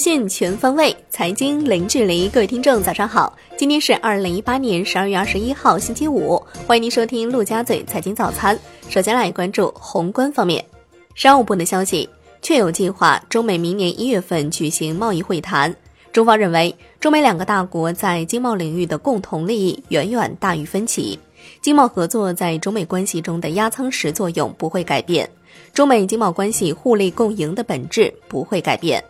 讯全方位，财经零距离。各位听众，早上好！今天是二零一八年十二月二十一号，星期五。欢迎您收听陆家嘴财经早餐。首先来关注宏观方面，商务部的消息，确有计划，中美明年一月份举行贸易会谈。中方认为，中美两个大国在经贸领域的共同利益远远大于分歧，经贸合作在中美关系中的压舱石作用不会改变，中美经贸关系互利共赢的本质不会改变。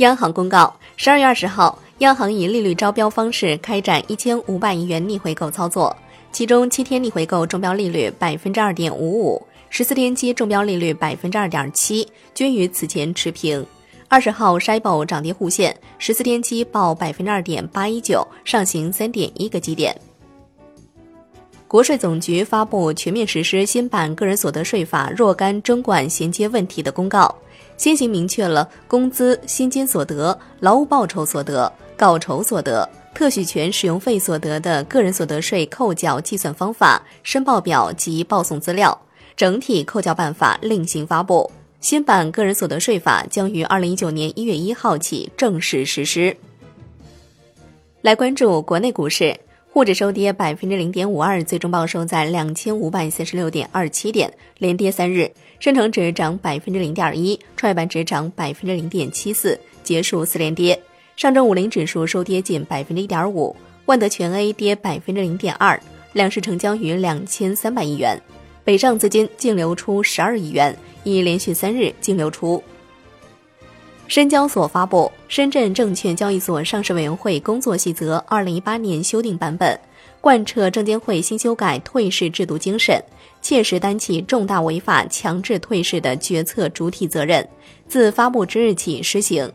央行公告，十二月二十号，央行以利率招标方式开展一千五百亿元逆回购操作，其中七天逆回购中标利率百分之二点五五，十四天期中标利率百分之二点七，均与此前持平。二十号，SHIBO 涨跌互现，十四天期报百分之二点八一九，上行三点一个基点。国税总局发布全面实施新版个人所得税法若干征管衔接问题的公告。先行明确了工资、薪金所得、劳务报酬所得、稿酬所得、特许权使用费所得的个人所得税扣缴计算方法、申报表及报送资料。整体扣缴办法另行发布。新版个人所得税法将于二零一九年一月一号起正式实施。来关注国内股市。沪指收跌百分之零点五二，最终报收在两千五百三十六点二七点，连跌三日。深成指涨百分之零点一，创业板指涨百分之零点七四，结束四连跌。上证五零指数收跌近百分之一点五，万德全 A 跌百分之零点二，两市成交于两千三百亿元。北上资金净流出十二亿元，已连续三日净流出。深交所发布《深圳证券交易所上市委员会工作细则（二零一八年修订版本）》，贯彻证监会新修改退市制度精神，切实担起重大违法强制退市的决策主体责任，自发布之日起施行。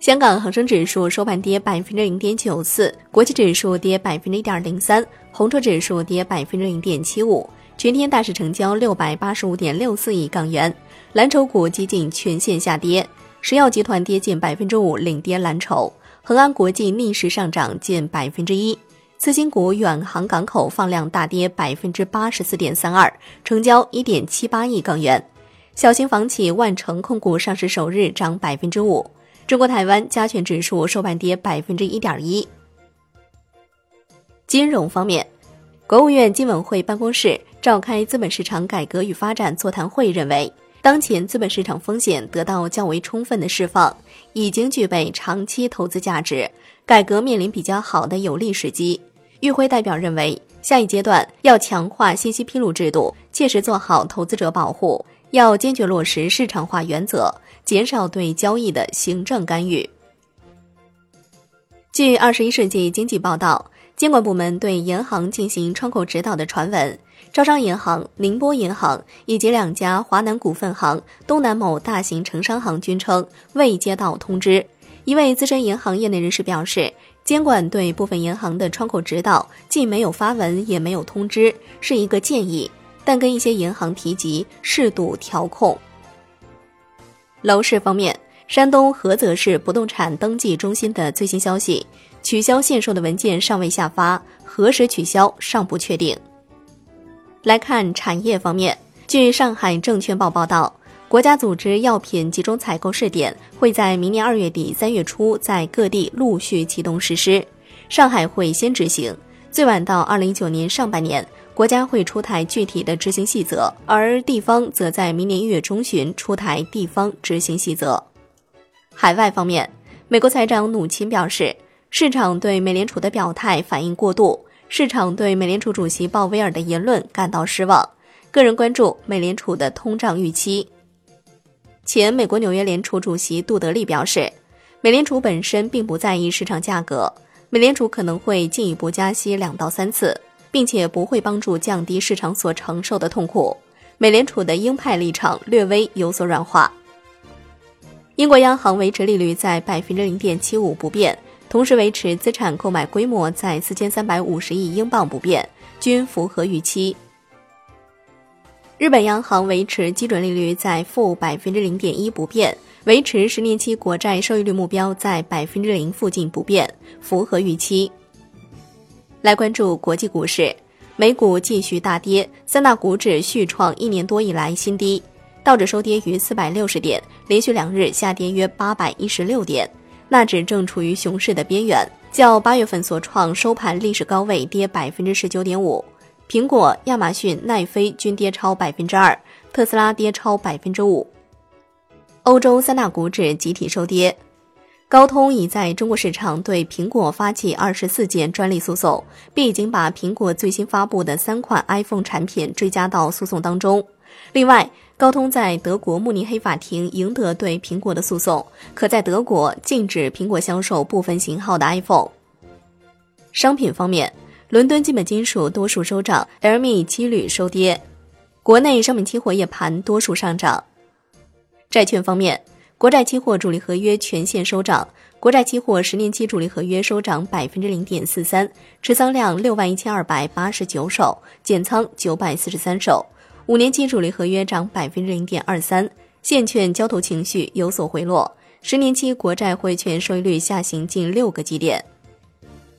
香港恒生指数收盘跌百分之零点九四，国际指数跌百分之一点零三，红筹指数跌百分之零点七五。全天大市成交六百八十五点六四亿港元，蓝筹股几近全线下跌，石药集团跌近百分之五，领跌蓝筹；恒安国际逆势上涨近百分之一，次新股远航港口放量大跌百分之八十四点三二，成交一点七八亿港元。小型房企万城控股上市首日涨百分之五，中国台湾加权指数收盘跌百分之一点一。金融方面。国务院金委会办公室召开资本市场改革与发展座谈会，认为当前资本市场风险得到较为充分的释放，已经具备长期投资价值，改革面临比较好的有利时机。与会代表认为，下一阶段要强化信息披露制度，切实做好投资者保护，要坚决落实市场化原则，减少对交易的行政干预。据《二十一世纪经济报道》。监管部门对银行进行窗口指导的传闻，招商银行、宁波银行以及两家华南股份行、东南某大型城商行均称未接到通知。一位资深银行业内人士表示，监管对部分银行的窗口指导既没有发文，也没有通知，是一个建议，但跟一些银行提及适度调控。楼市方面。山东菏泽市不动产登记中心的最新消息：取消限售的文件尚未下发，何时取消尚不确定。来看产业方面，据上海证券报报道，国家组织药品集中采购试点会在明年二月底三月初在各地陆续启动实施，上海会先执行，最晚到二零一九年上半年，国家会出台具体的执行细则，而地方则在明年一月中旬出台地方执行细则。海外方面，美国财长努钦表示，市场对美联储的表态反应过度，市场对美联储主席鲍威尔的言论感到失望。个人关注美联储的通胀预期。前美国纽约联储主席杜德利表示，美联储本身并不在意市场价格，美联储可能会进一步加息两到三次，并且不会帮助降低市场所承受的痛苦。美联储的鹰派立场略微有所软化。英国央行维持利率在百分之零点七五不变，同时维持资产购买规模在四千三百五十亿英镑不变，均符合预期。日本央行维持基准利率在负百分之零点一不变，维持十年期国债收益率目标在百分之零附近不变，符合预期。来关注国际股市，美股继续大跌，三大股指续创一年多以来新低。道指收跌于四百六十点，连续两日下跌约八百一十六点。纳指正处于熊市的边缘，较八月份所创收盘历史高位跌百分之十九点五。苹果、亚马逊、奈飞均跌超百分之二，特斯拉跌超百分之五。欧洲三大股指集体收跌。高通已在中国市场对苹果发起二十四件专利诉讼，并已经把苹果最新发布的三款 iPhone 产品追加到诉讼当中。另外，高通在德国慕尼黑法庭赢得对苹果的诉讼，可在德国禁止苹果销售部分型号的 iPhone。商品方面，伦敦基本金属多数收涨，LME 期铝收跌。国内商品期货夜盘多数上涨。债券方面。国债期货主力合约全线收涨，国债期货十年期主力合约收涨百分之零点四三，持仓量六万一千二百八十九手，减仓九百四十三手；五年期主力合约涨百分之零点二三，现券交投情绪有所回落，十年期国债汇券收益率下行近六个基点。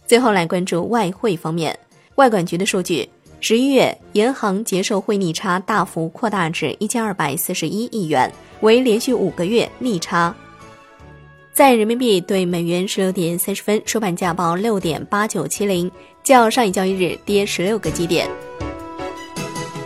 最后来关注外汇方面，外管局的数据。十一月，银行结售汇逆差大幅扩大至一千二百四十一亿元，为连续五个月逆差。在人民币对美元十六点三十分收盘价报六点八九七零，较上一交易日跌十六个基点。